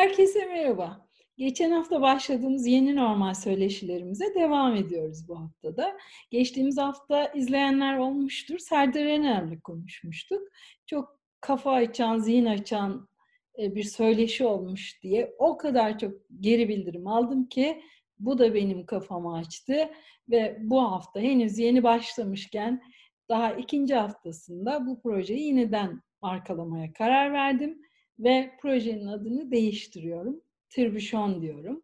Herkese merhaba. Geçen hafta başladığımız yeni normal söyleşilerimize devam ediyoruz bu haftada. Geçtiğimiz hafta izleyenler olmuştur. Serdar Ener'le konuşmuştuk. Çok kafa açan, zihin açan e, bir söyleşi olmuş diye o kadar çok geri bildirim aldım ki bu da benim kafamı açtı ve bu hafta henüz yeni başlamışken daha ikinci haftasında bu projeyi yeniden markalamaya karar verdim ve projenin adını değiştiriyorum. Tribüşon diyorum.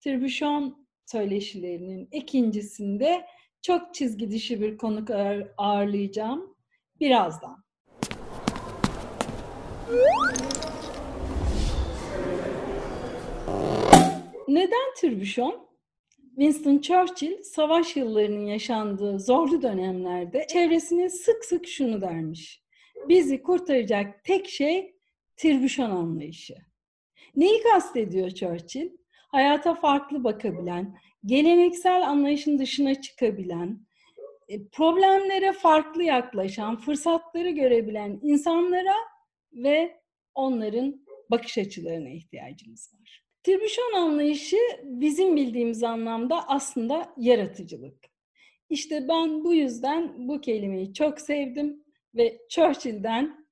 Tribüşon söyleşilerinin ikincisinde çok çizgi dışı bir konuk ağırlayacağım birazdan. Neden tribüşon? Winston Churchill savaş yıllarının yaşandığı zorlu dönemlerde çevresine sık sık şunu dermiş. Bizi kurtaracak tek şey tribüşon anlayışı. Neyi kastediyor Churchill? Hayata farklı bakabilen, geleneksel anlayışın dışına çıkabilen, e, problemlere farklı yaklaşan, fırsatları görebilen insanlara ve onların bakış açılarına ihtiyacımız var. Tribüşon anlayışı bizim bildiğimiz anlamda aslında yaratıcılık. İşte ben bu yüzden bu kelimeyi çok sevdim ve Churchill'den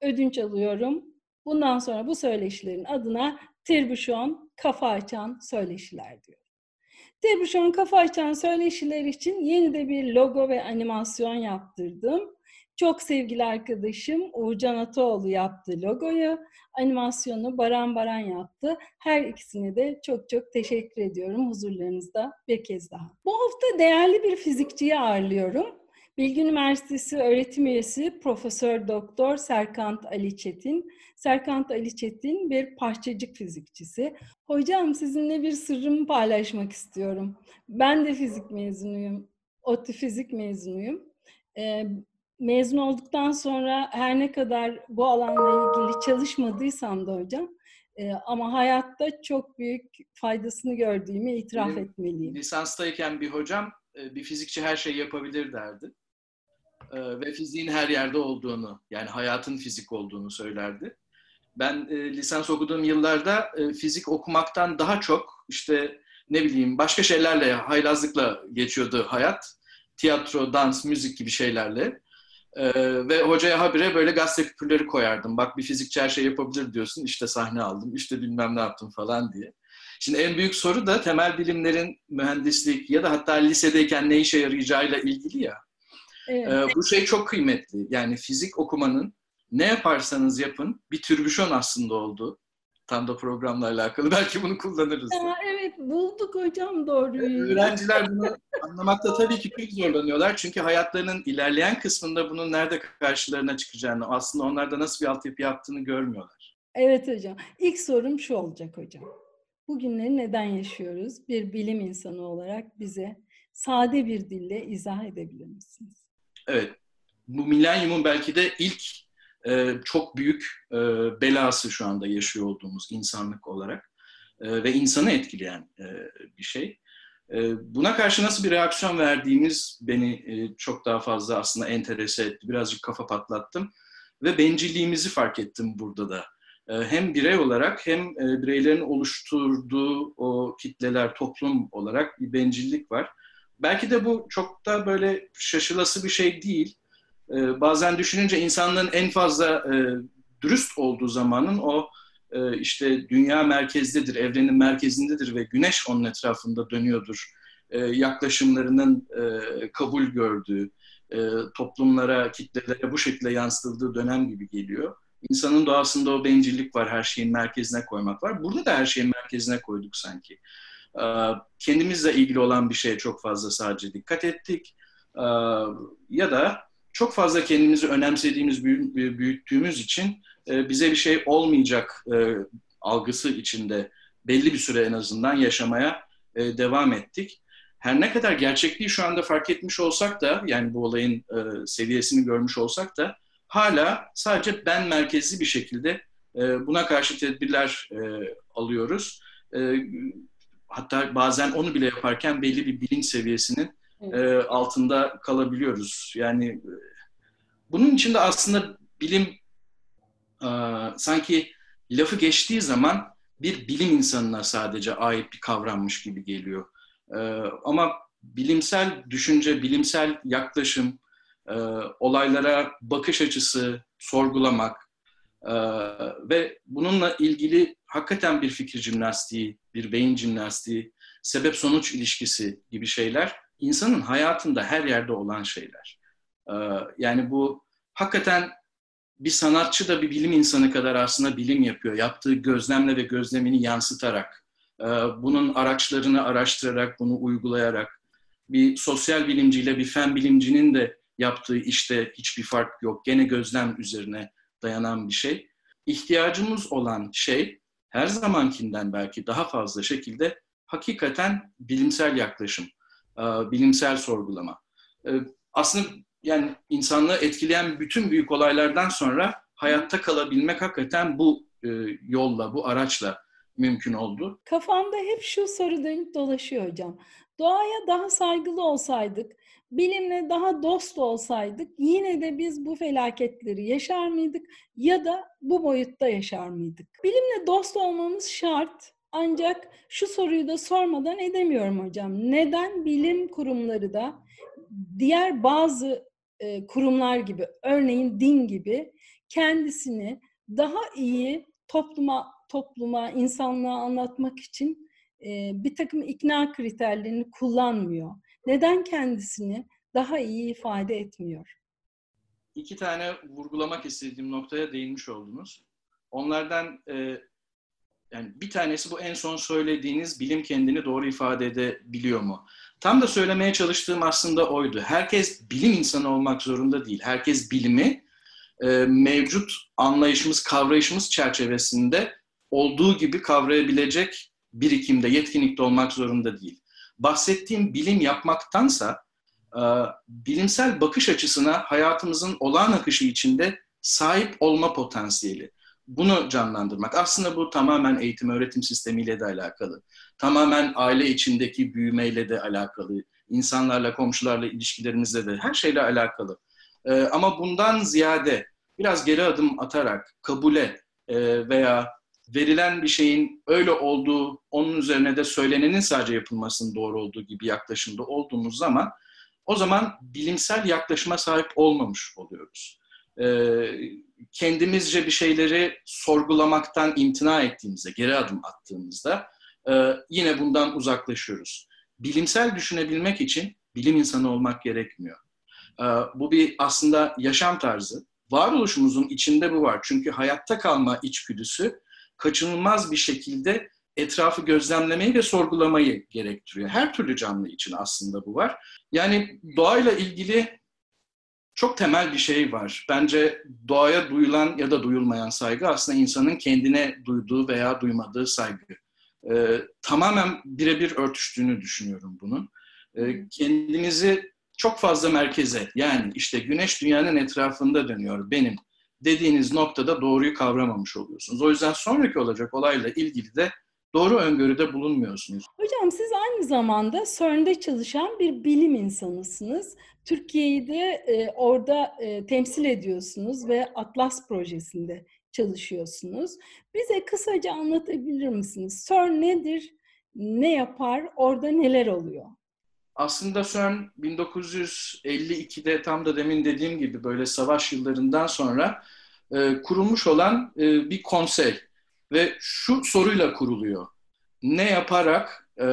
ödünç alıyorum. Bundan sonra bu söyleşilerin adına Tribüşon kafa açan söyleşiler diyor. Tribüşon kafa açan söyleşiler için yeni de bir logo ve animasyon yaptırdım. Çok sevgili arkadaşım Uğurcan Ataoğlu yaptı logoyu. Animasyonu Baran Baran yaptı. Her ikisine de çok çok teşekkür ediyorum huzurlarınızda bir kez daha. Bu hafta değerli bir fizikçiyi ağırlıyorum. Bilgi Üniversitesi öğretim üyesi Profesör Doktor Serkant Ali Çetin. Serkant Ali Çetin bir parçacık fizikçisi. Hocam sizinle bir sırrımı paylaşmak istiyorum. Ben de fizik mezunuyum. ODTÜ fizik mezunuyum. Ee, mezun olduktan sonra her ne kadar bu alanla ilgili çalışmadıysam da hocam e, ama hayatta çok büyük faydasını gördüğümü itiraf Benim etmeliyim. Lisanstayken bir hocam e, bir fizikçi her şeyi yapabilir derdi. E, ve fiziğin her yerde olduğunu, yani hayatın fizik olduğunu söylerdi. Ben e, lisans okuduğum yıllarda e, fizik okumaktan daha çok işte ne bileyim başka şeylerle, haylazlıkla geçiyordu hayat. Tiyatro, dans, müzik gibi şeylerle. Ee, ve hocaya habire böyle gazete küpürleri koyardım. Bak bir fizikçi her şey yapabilir diyorsun. İşte sahne aldım, işte bilmem ne yaptım falan diye. Şimdi en büyük soru da temel bilimlerin mühendislik ya da hatta lisedeyken ne işe yarayacağıyla ilgili ya. Evet. Ee, bu şey çok kıymetli. Yani fizik okumanın ne yaparsanız yapın bir türbüşon aslında oldu. Tam da programla alakalı. Belki bunu kullanırız. Ya, evet bulduk hocam doğruyu. Öğrenciler bunu anlamakta tabii ki çok zorlanıyorlar. Çünkü hayatlarının ilerleyen kısmında bunun nerede karşılarına çıkacağını, aslında onlarda nasıl bir altyapı yaptığını görmüyorlar. Evet hocam. İlk sorum şu olacak hocam. Bugünleri neden yaşıyoruz? Bir bilim insanı olarak bize sade bir dille izah edebilir misiniz? Evet. Bu milenyumun belki de ilk e, çok büyük e, belası şu anda yaşıyor olduğumuz insanlık olarak e, ve insanı etkileyen e, bir şey. E, buna karşı nasıl bir reaksiyon verdiğimiz beni e, çok daha fazla aslında enterese etti. Birazcık kafa patlattım ve bencilliğimizi fark ettim burada da. E, hem birey olarak hem e, bireylerin oluşturduğu o kitleler, toplum olarak bir bencillik var. Belki de bu çok da böyle şaşılası bir şey değil. Ee, bazen düşününce insanlığın en fazla e, dürüst olduğu zamanın o e, işte dünya merkezdedir, evrenin merkezindedir ve güneş onun etrafında dönüyordur. E, yaklaşımlarının e, kabul gördüğü, e, toplumlara, kitlelere bu şekilde yansıtıldığı dönem gibi geliyor. İnsanın doğasında o bencillik var, her şeyin merkezine koymak var. Burada da her şeyin merkezine koyduk sanki. Ee, kendimizle ilgili olan bir şeye çok fazla sadece dikkat ettik. Ee, ya da çok fazla kendimizi önemsediğimiz, büyüttüğümüz için e, bize bir şey olmayacak e, algısı içinde belli bir süre en azından yaşamaya e, devam ettik. Her ne kadar gerçekliği şu anda fark etmiş olsak da, yani bu olayın seviyesini görmüş olsak da hala sadece ben merkezli bir şekilde buna karşı tedbirler alıyoruz hatta bazen onu bile yaparken belli bir bilinç seviyesinin e, altında kalabiliyoruz. Yani e, bunun için de aslında bilim e, sanki lafı geçtiği zaman bir bilim insanına sadece ait bir kavrammış gibi geliyor. E, ama bilimsel düşünce, bilimsel yaklaşım, e, olaylara bakış açısı, sorgulamak e, ve bununla ilgili hakikaten bir fikir jimnastiği, bir beyin jimnastiği, sebep-sonuç ilişkisi gibi şeyler insanın hayatında her yerde olan şeyler. E, yani bu hakikaten bir sanatçı da bir bilim insanı kadar aslında bilim yapıyor. Yaptığı gözlemle ve gözlemini yansıtarak, e, bunun araçlarını araştırarak, bunu uygulayarak, bir sosyal bilimciyle bir fen bilimcinin de yaptığı işte hiçbir fark yok. Gene gözlem üzerine dayanan bir şey. İhtiyacımız olan şey her zamankinden belki daha fazla şekilde hakikaten bilimsel yaklaşım, e, bilimsel sorgulama. E, aslında yani insanlığı etkileyen bütün büyük olaylardan sonra hayatta kalabilmek hakikaten bu e, yolla, bu araçla mümkün oldu. Kafamda hep şu soru dönüp dolaşıyor hocam. Doğaya daha saygılı olsaydık, bilimle daha dost olsaydık yine de biz bu felaketleri yaşar mıydık ya da bu boyutta yaşar mıydık? Bilimle dost olmamız şart. Ancak şu soruyu da sormadan edemiyorum hocam. Neden bilim kurumları da diğer bazı e, kurumlar gibi, örneğin din gibi kendisini daha iyi topluma topluma, insanlığa anlatmak için e, bir takım ikna kriterlerini kullanmıyor. Neden kendisini daha iyi ifade etmiyor? İki tane vurgulamak istediğim noktaya değinmiş oldunuz. Onlardan e, yani bir tanesi bu en son söylediğiniz bilim kendini doğru ifade edebiliyor mu? Tam da söylemeye çalıştığım aslında oydu. Herkes bilim insanı olmak zorunda değil. Herkes bilimi e, mevcut anlayışımız, kavrayışımız çerçevesinde olduğu gibi kavrayabilecek birikimde, yetkinlikte olmak zorunda değil. Bahsettiğim bilim yapmaktansa e, bilimsel bakış açısına hayatımızın olağan akışı içinde sahip olma potansiyeli. Bunu canlandırmak. Aslında bu tamamen eğitim öğretim sistemiyle de alakalı. Tamamen aile içindeki büyümeyle de alakalı. İnsanlarla, komşularla ilişkilerimizle de her şeyle alakalı. E, ama bundan ziyade biraz geri adım atarak kabule e, veya verilen bir şeyin öyle olduğu, onun üzerine de söylenenin sadece yapılmasının doğru olduğu gibi yaklaşımda olduğumuz zaman o zaman bilimsel yaklaşıma sahip olmamış oluyoruz. Ee, kendimizce bir şeyleri sorgulamaktan imtina ettiğimizde, geri adım attığımızda e, yine bundan uzaklaşıyoruz. Bilimsel düşünebilmek için bilim insanı olmak gerekmiyor. Ee, bu bir aslında yaşam tarzı. Varoluşumuzun içinde bu var. Çünkü hayatta kalma içgüdüsü kaçınılmaz bir şekilde etrafı gözlemlemeyi ve sorgulamayı gerektiriyor. Her türlü canlı için aslında bu var. Yani doğayla ilgili çok temel bir şey var. Bence doğaya duyulan ya da duyulmayan saygı aslında insanın kendine duyduğu veya duymadığı saygı. Ee, tamamen birebir örtüştüğünü düşünüyorum bunun. Ee, kendinizi çok fazla merkeze yani işte güneş dünyanın etrafında dönüyor benim dediğiniz noktada doğruyu kavramamış oluyorsunuz. O yüzden sonraki olacak olayla ilgili de doğru öngörüde bulunmuyorsunuz. Hocam siz aynı zamanda CERN'de çalışan bir bilim insanısınız. Türkiye'yi de e, orada e, temsil ediyorsunuz ve Atlas projesinde çalışıyorsunuz. Bize kısaca anlatabilir misiniz? CERN nedir? Ne yapar? Orada neler oluyor? Aslında CERN 1952'de tam da demin dediğim gibi böyle savaş yıllarından sonra e, kurulmuş olan e, bir konsey ve şu soruyla kuruluyor. Ne yaparak e,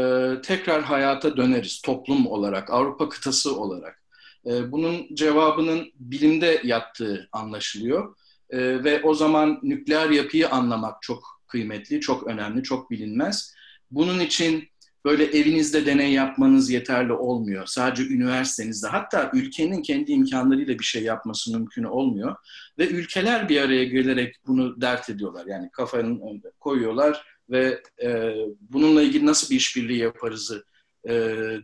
tekrar hayata döneriz toplum olarak, Avrupa kıtası olarak? E, bunun cevabının bilimde yattığı anlaşılıyor. E, ve o zaman nükleer yapıyı anlamak çok kıymetli, çok önemli, çok bilinmez. Bunun için böyle evinizde deney yapmanız yeterli olmuyor. Sadece üniversitenizde hatta ülkenin kendi imkanlarıyla bir şey yapması mümkün olmuyor. Ve ülkeler bir araya gelerek bunu dert ediyorlar. Yani kafanın önünde koyuyorlar ve e, bununla ilgili nasıl bir işbirliği yaparızı e,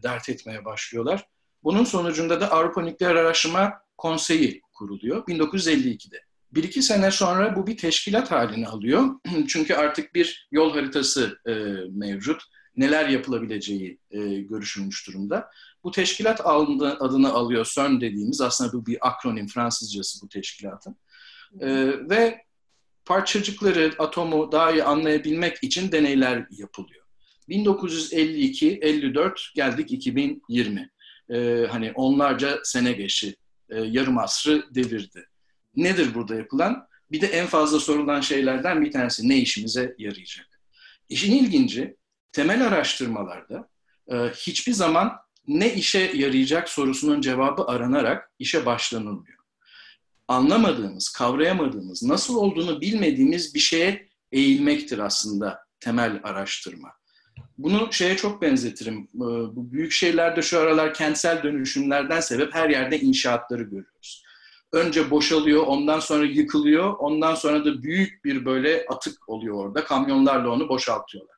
dert etmeye başlıyorlar. Bunun sonucunda da Avrupa Nükleer Araştırma Konseyi kuruluyor 1952'de. Bir iki sene sonra bu bir teşkilat halini alıyor. Çünkü artık bir yol haritası e, mevcut neler yapılabileceği e, görüşülmüş durumda. Bu teşkilat adını, adını alıyor CERN dediğimiz aslında bu bir akronim Fransızcası bu teşkilatın. E, ve parçacıkları, atomu daha iyi anlayabilmek için deneyler yapılıyor. 1952-54 geldik 2020. Ee, hani onlarca sene geçti. Ee, yarım asrı devirdi. Nedir burada yapılan? Bir de en fazla sorulan şeylerden bir tanesi ne işimize yarayacak? İşin ilginci temel araştırmalarda e, hiçbir zaman ne işe yarayacak sorusunun cevabı aranarak işe başlanılmıyor. Anlamadığımız, kavrayamadığımız, nasıl olduğunu bilmediğimiz bir şeye eğilmektir aslında temel araştırma. Bunu şeye çok benzetirim. E, bu büyük şehirlerde şu aralar kentsel dönüşümlerden sebep her yerde inşaatları görüyoruz önce boşalıyor, ondan sonra yıkılıyor, ondan sonra da büyük bir böyle atık oluyor orada. Kamyonlarla onu boşaltıyorlar.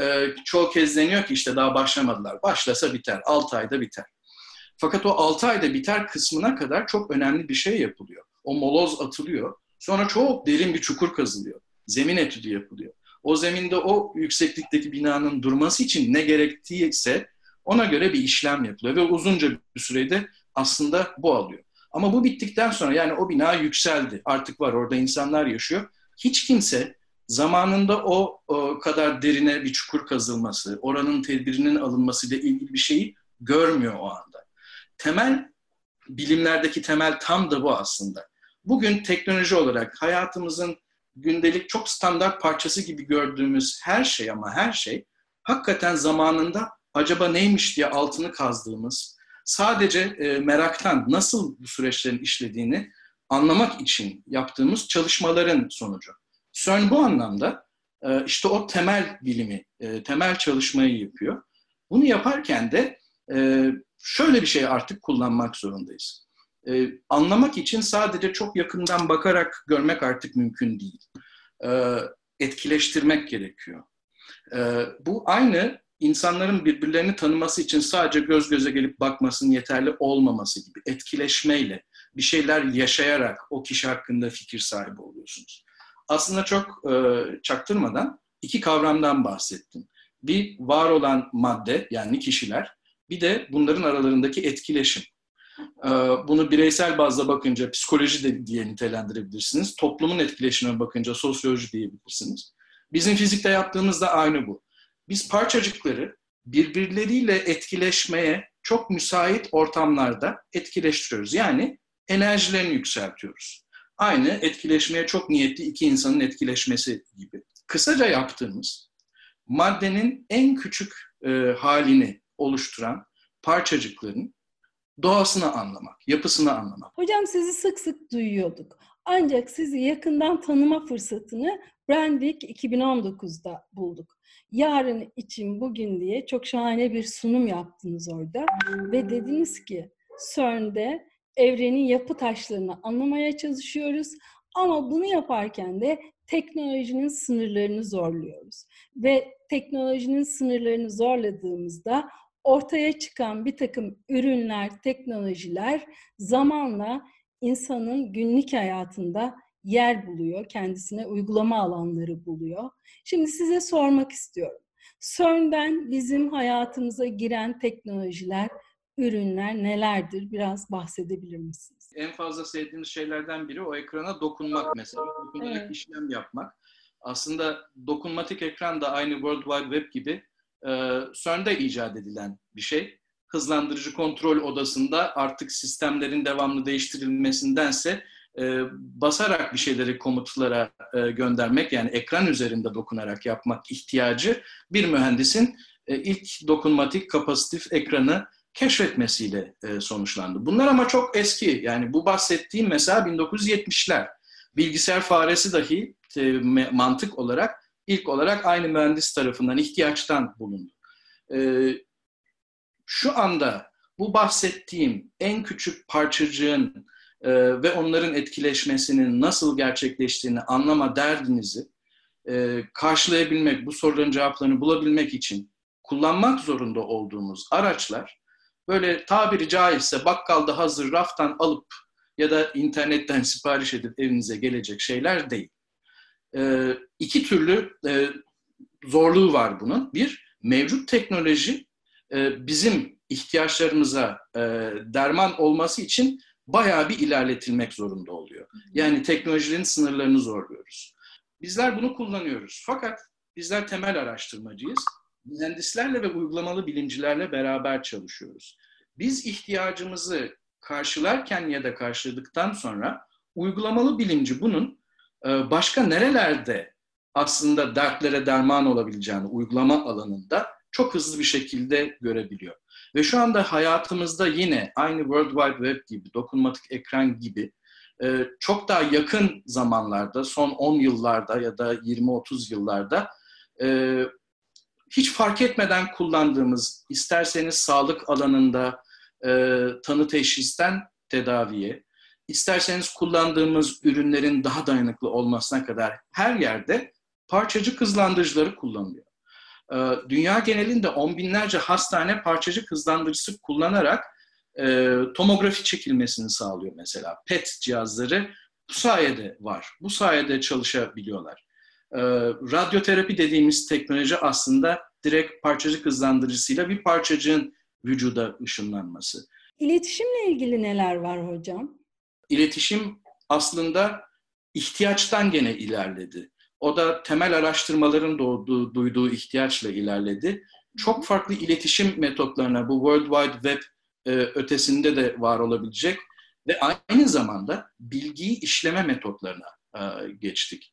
Ee, çoğu kez deniyor ki işte daha başlamadılar. Başlasa biter, 6 ayda biter. Fakat o 6 ayda biter kısmına kadar çok önemli bir şey yapılıyor. O moloz atılıyor. Sonra çok derin bir çukur kazılıyor. Zemin etüdü yapılıyor. O zeminde o yükseklikteki binanın durması için ne gerektiyse ona göre bir işlem yapılıyor. Ve uzunca bir sürede aslında bu alıyor. Ama bu bittikten sonra yani o bina yükseldi. Artık var orada insanlar yaşıyor. Hiç kimse zamanında o, o kadar derine bir çukur kazılması, oranın tedbirinin alınması ile ilgili bir şeyi görmüyor o anda. Temel bilimlerdeki temel tam da bu aslında. Bugün teknoloji olarak hayatımızın gündelik çok standart parçası gibi gördüğümüz her şey ama her şey hakikaten zamanında acaba neymiş diye altını kazdığımız, sadece e, meraktan nasıl bu süreçlerin işlediğini anlamak için yaptığımız çalışmaların sonucu. CERN bu anlamda e, işte o temel bilimi, e, temel çalışmayı yapıyor. Bunu yaparken de e, şöyle bir şey artık kullanmak zorundayız. Anlamak için sadece çok yakından bakarak görmek artık mümkün değil. Etkileştirmek gerekiyor. Bu aynı insanların birbirlerini tanıması için sadece göz göze gelip bakmasının yeterli olmaması gibi etkileşmeyle, bir şeyler yaşayarak o kişi hakkında fikir sahibi oluyorsunuz. Aslında çok e, çaktırmadan iki kavramdan bahsettim. Bir var olan madde yani kişiler, bir de bunların aralarındaki etkileşim. E, bunu bireysel bazda bakınca psikoloji de diye nitelendirebilirsiniz. Toplumun etkileşimine bakınca sosyoloji diyebilirsiniz. Bizim fizikte yaptığımız da aynı bu biz parçacıkları birbirleriyle etkileşmeye çok müsait ortamlarda etkileştiriyoruz. Yani enerjilerini yükseltiyoruz. Aynı etkileşmeye çok niyetli iki insanın etkileşmesi gibi. Kısaca yaptığımız maddenin en küçük e, halini oluşturan parçacıkların doğasını anlamak, yapısını anlamak. Hocam sizi sık sık duyuyorduk. Ancak sizi yakından tanıma fırsatını Brandwick 2019'da bulduk. Yarın için bugün diye çok şahane bir sunum yaptınız orada ve dediniz ki CERN'de evrenin yapı taşlarını anlamaya çalışıyoruz ama bunu yaparken de teknolojinin sınırlarını zorluyoruz. Ve teknolojinin sınırlarını zorladığımızda ortaya çıkan bir takım ürünler, teknolojiler zamanla insanın günlük hayatında yer buluyor, kendisine uygulama alanları buluyor. Şimdi size sormak istiyorum. CERN'den bizim hayatımıza giren teknolojiler, ürünler nelerdir? Biraz bahsedebilir misiniz? En fazla sevdiğimiz şeylerden biri o ekrana dokunmak mesela. Dokunarak evet. işlem yapmak. Aslında dokunmatik ekran da aynı World Wide Web gibi e, CERN'de icat edilen bir şey. Hızlandırıcı kontrol odasında artık sistemlerin devamlı değiştirilmesindense e, basarak bir şeyleri komutlara e, göndermek yani ekran üzerinde dokunarak yapmak ihtiyacı bir mühendisin e, ilk dokunmatik kapasitif ekranı keşfetmesiyle e, sonuçlandı. Bunlar ama çok eski yani bu bahsettiğim mesela 1970'ler. Bilgisayar faresi dahi e, mantık olarak ilk olarak aynı mühendis tarafından ihtiyaçtan bulundu. E, şu anda bu bahsettiğim en küçük parçacığın e, ve onların etkileşmesinin nasıl gerçekleştiğini anlama derdinizi e, karşılayabilmek, bu soruların cevaplarını bulabilmek için kullanmak zorunda olduğumuz araçlar böyle tabiri caizse bakkalda hazır raftan alıp ya da internetten sipariş edip evinize gelecek şeyler değil. E, iki türlü e, zorluğu var bunun. Bir, mevcut teknoloji e, bizim ihtiyaçlarımıza e, derman olması için bayağı bir ilerletilmek zorunda oluyor. Yani teknolojinin sınırlarını zorluyoruz. Bizler bunu kullanıyoruz. Fakat bizler temel araştırmacıyız. Mühendislerle ve uygulamalı bilimcilerle beraber çalışıyoruz. Biz ihtiyacımızı karşılarken ya da karşıladıktan sonra uygulamalı bilimci bunun e, başka nerelerde aslında dertlere derman olabileceğini uygulama alanında çok hızlı bir şekilde görebiliyor. Ve şu anda hayatımızda yine aynı World Wide Web gibi, dokunmatik ekran gibi e, çok daha yakın zamanlarda, son 10 yıllarda ya da 20-30 yıllarda e, hiç fark etmeden kullandığımız, isterseniz sağlık alanında tanı teşhisten tedaviye, isterseniz kullandığımız ürünlerin daha dayanıklı olmasına kadar her yerde parçacık hızlandırıcıları kullanılıyor. Ee, dünya genelinde on binlerce hastane parçacık hızlandırıcısı kullanarak e, tomografi çekilmesini sağlıyor mesela. PET cihazları bu sayede var. Bu sayede çalışabiliyorlar. Ee, radyoterapi dediğimiz teknoloji aslında direkt parçacık hızlandırıcısıyla bir parçacığın vücuda ışınlanması. İletişimle ilgili neler var hocam? İletişim aslında ihtiyaçtan gene ilerledi. O da temel araştırmaların doğduğu, duyduğu ihtiyaçla ilerledi. Çok farklı iletişim metotlarına bu World Wide Web e, ötesinde de var olabilecek ve aynı zamanda bilgiyi işleme metotlarına e, geçtik.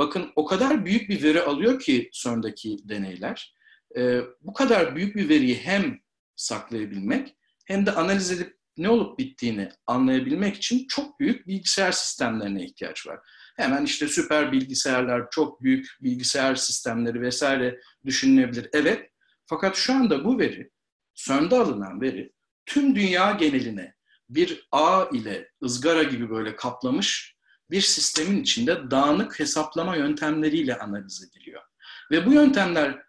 Bakın o kadar büyük bir veri alıyor ki sonraki deneyler. E, bu kadar büyük bir veriyi hem saklayabilmek hem de analiz edip ne olup bittiğini anlayabilmek için çok büyük bilgisayar sistemlerine ihtiyaç var hemen işte süper bilgisayarlar, çok büyük bilgisayar sistemleri vesaire düşünülebilir. Evet, fakat şu anda bu veri, CERN'de alınan veri tüm dünya geneline bir ağ ile ızgara gibi böyle kaplamış bir sistemin içinde dağınık hesaplama yöntemleriyle analiz ediliyor. Ve bu yöntemler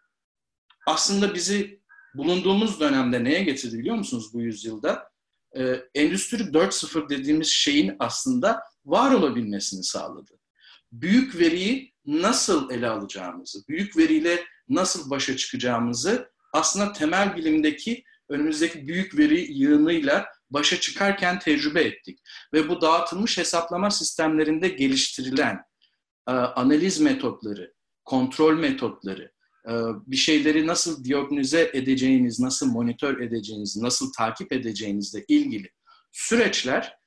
aslında bizi bulunduğumuz dönemde neye getirdi biliyor musunuz bu yüzyılda? Ee, Endüstri 4.0 dediğimiz şeyin aslında var olabilmesini sağladı büyük veriyi nasıl ele alacağımızı, büyük veriyle nasıl başa çıkacağımızı aslında temel bilimdeki önümüzdeki büyük veri yığınıyla başa çıkarken tecrübe ettik. Ve bu dağıtılmış hesaplama sistemlerinde geliştirilen e, analiz metotları, kontrol metotları, e, bir şeyleri nasıl diagnoze edeceğiniz, nasıl monitör edeceğiniz, nasıl takip edeceğinizle ilgili süreçler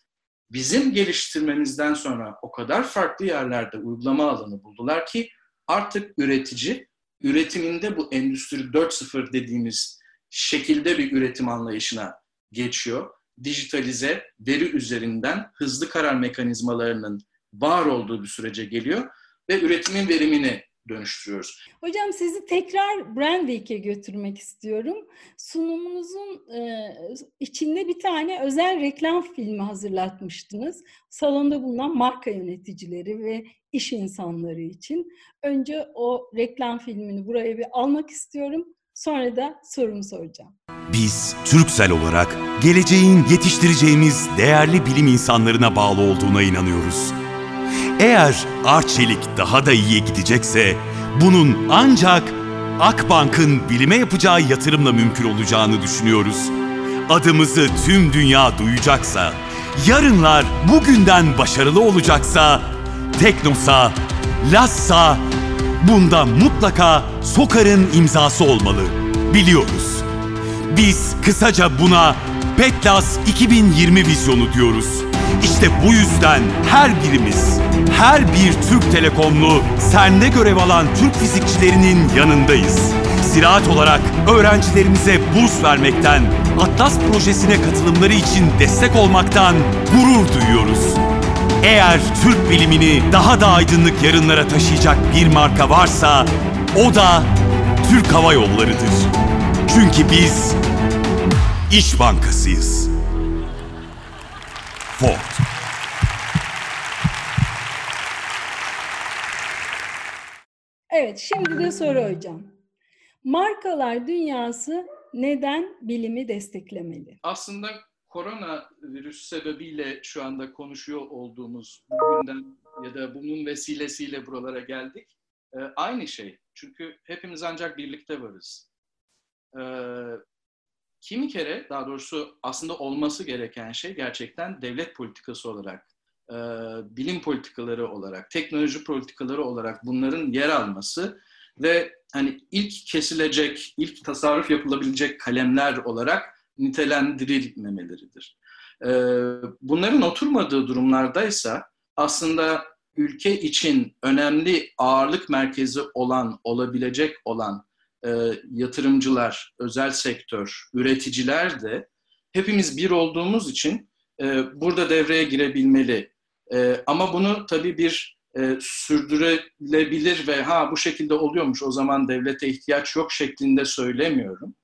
bizim geliştirmemizden sonra o kadar farklı yerlerde uygulama alanı buldular ki artık üretici üretiminde bu Endüstri 4.0 dediğimiz şekilde bir üretim anlayışına geçiyor. Dijitalize, veri üzerinden hızlı karar mekanizmalarının var olduğu bir sürece geliyor ve üretimin verimini dönüştürüyoruz. Hocam sizi tekrar Brandwick'e götürmek istiyorum. Sunumunuzun e, içinde bir tane özel reklam filmi hazırlatmıştınız. Salonda bulunan marka yöneticileri ve iş insanları için. Önce o reklam filmini buraya bir almak istiyorum. Sonra da sorumu soracağım. Biz Türksel olarak geleceğin yetiştireceğimiz değerli bilim insanlarına bağlı olduğuna inanıyoruz. Eğer Arçelik daha da iyiye gidecekse bunun ancak Akbank'ın bilime yapacağı yatırımla mümkün olacağını düşünüyoruz. Adımızı tüm dünya duyacaksa, yarınlar bugünden başarılı olacaksa, Teknosa, Lassa, bunda mutlaka Sokar'ın imzası olmalı. Biliyoruz. Biz kısaca buna Petlas 2020 vizyonu diyoruz. İşte bu yüzden her birimiz, her bir Türk Telekomlu sende görev alan Türk fizikçilerinin yanındayız. Ziraat olarak öğrencilerimize burs vermekten, Atlas projesine katılımları için destek olmaktan gurur duyuyoruz. Eğer Türk bilimini daha da aydınlık yarınlara taşıyacak bir marka varsa o da Türk Hava Yolları'dır. Çünkü biz İş Bankası'yız. Ford. Evet, şimdi de soru hocam. Markalar dünyası neden bilimi desteklemeli? Aslında korona virüs sebebiyle şu anda konuşuyor olduğumuz bugünden ya da bunun vesilesiyle buralara geldik. Ee, aynı şey. Çünkü hepimiz ancak birlikte varız. Ee, kimi kere daha doğrusu aslında olması gereken şey gerçekten devlet politikası olarak, e, bilim politikaları olarak, teknoloji politikaları olarak bunların yer alması ve hani ilk kesilecek, ilk tasarruf yapılabilecek kalemler olarak nitelendirilmemeleridir. E, bunların oturmadığı durumlardaysa aslında ülke için önemli ağırlık merkezi olan, olabilecek olan e, yatırımcılar, özel sektör, üreticiler de hepimiz bir olduğumuz için e, burada devreye girebilmeli. E, ama bunu tabii bir sürdürülebilir ve ha bu şekilde oluyormuş o zaman devlete ihtiyaç yok şeklinde söylemiyorum.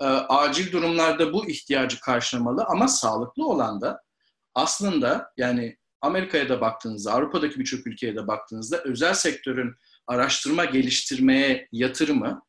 E, acil durumlarda bu ihtiyacı karşılamalı ama sağlıklı olan da aslında yani Amerika'ya da baktığınızda, Avrupa'daki birçok ülkeye de baktığınızda özel sektörün araştırma geliştirmeye yatırımı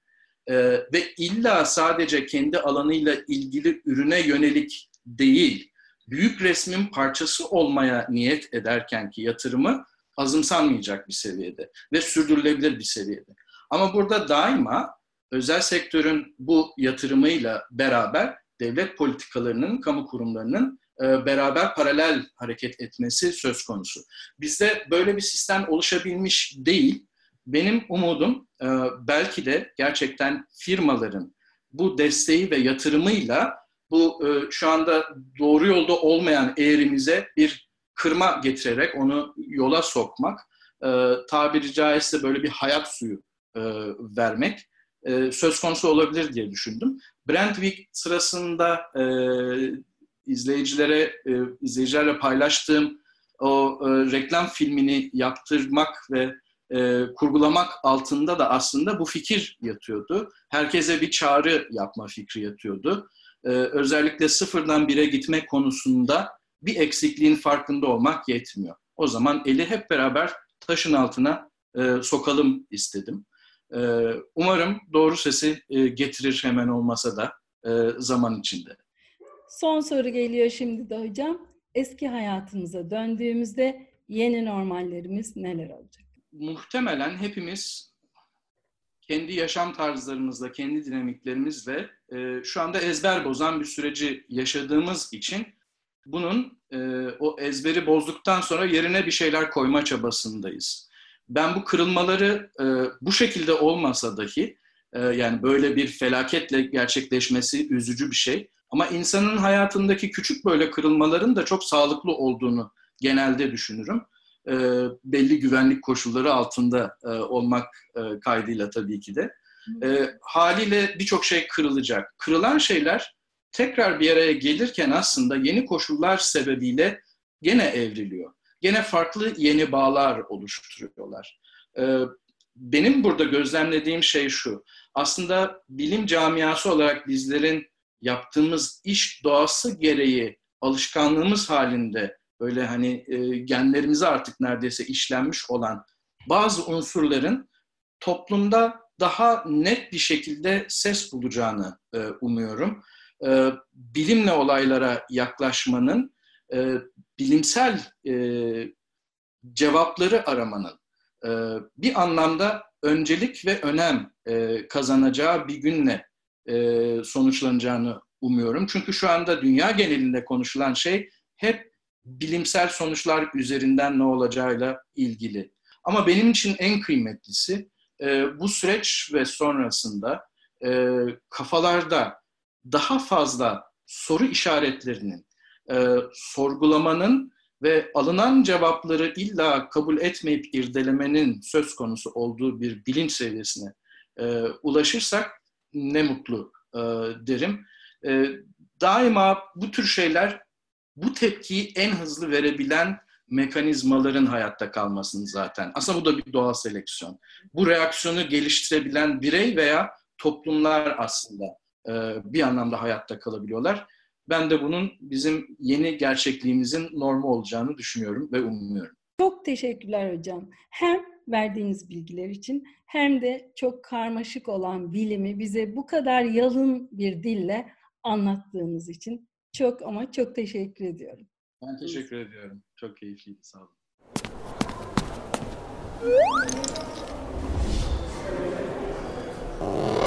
e, ve illa sadece kendi alanıyla ilgili ürüne yönelik değil, büyük resmin parçası olmaya niyet ederken ki yatırımı azımsanmayacak bir seviyede ve sürdürülebilir bir seviyede. Ama burada daima özel sektörün bu yatırımıyla beraber devlet politikalarının, kamu kurumlarının e, beraber paralel hareket etmesi söz konusu. Bizde böyle bir sistem oluşabilmiş değil. Benim umudum e, belki de gerçekten firmaların bu desteği ve yatırımıyla bu e, şu anda doğru yolda olmayan eğrimize bir kırma getirerek onu yola sokmak, tabiri caizse böyle bir hayat suyu vermek söz konusu olabilir diye düşündüm. Brand Week sırasında izleyicilere e, izleyicilerle paylaştığım o e, reklam filmini yaptırmak ve e, kurgulamak altında da aslında bu fikir yatıyordu. Herkese bir çağrı yapma fikri yatıyordu. E, özellikle sıfırdan bire gitme konusunda bir eksikliğin farkında olmak yetmiyor. O zaman eli hep beraber taşın altına e, sokalım istedim. E, umarım doğru sesi e, getirir hemen olmasa da e, zaman içinde. Son soru geliyor şimdi de hocam. Eski hayatımıza döndüğümüzde yeni normallerimiz neler olacak? Muhtemelen hepimiz kendi yaşam tarzlarımızla, kendi dinamiklerimizle e, şu anda ezber bozan bir süreci yaşadığımız için bunun e, o ezberi bozduktan sonra yerine bir şeyler koyma çabasındayız. Ben bu kırılmaları e, bu şekilde olmasa dahi e, yani böyle bir felaketle gerçekleşmesi üzücü bir şey. Ama insanın hayatındaki küçük böyle kırılmaların da çok sağlıklı olduğunu genelde düşünürüm. E, belli güvenlik koşulları altında e, olmak e, kaydıyla tabii ki de. E, haliyle birçok şey kırılacak. Kırılan şeyler tekrar bir araya gelirken aslında yeni koşullar sebebiyle gene evriliyor. Gene farklı yeni bağlar oluşturuyorlar. E, benim burada gözlemlediğim şey şu. Aslında bilim camiası olarak bizlerin yaptığımız iş doğası gereği alışkanlığımız halinde böyle hani e, genlerimize artık neredeyse işlenmiş olan bazı unsurların toplumda daha net bir şekilde ses bulacağını e, umuyorum. E, bilimle olaylara yaklaşmanın, e, bilimsel e, cevapları aramanın e, bir anlamda öncelik ve önem e, kazanacağı bir günle e, sonuçlanacağını umuyorum. Çünkü şu anda dünya genelinde konuşulan şey hep bilimsel sonuçlar üzerinden ne olacağıyla ilgili. Ama benim için en kıymetlisi e, bu süreç ve sonrasında e, kafalarda daha fazla soru işaretlerinin, e, sorgulamanın ve alınan cevapları illa kabul etmeyip irdelemenin söz konusu olduğu bir bilinç seviyesine e, ulaşırsak ne mutlu e, derim. E, daima bu tür şeyler bu tepkiyi en hızlı verebilen mekanizmaların hayatta kalmasını zaten. Aslında bu da bir doğal seleksiyon. Bu reaksiyonu geliştirebilen birey veya toplumlar aslında e, bir anlamda hayatta kalabiliyorlar. Ben de bunun bizim yeni gerçekliğimizin normu olacağını düşünüyorum ve umuyorum. Çok teşekkürler hocam. Hem verdiğiniz bilgiler için hem de çok karmaşık olan bilimi bize bu kadar yalın bir dille anlattığınız için çok ama çok teşekkür ediyorum. Ben teşekkür ediyorum. Çok keyifliydi. Sağ olun. Oh.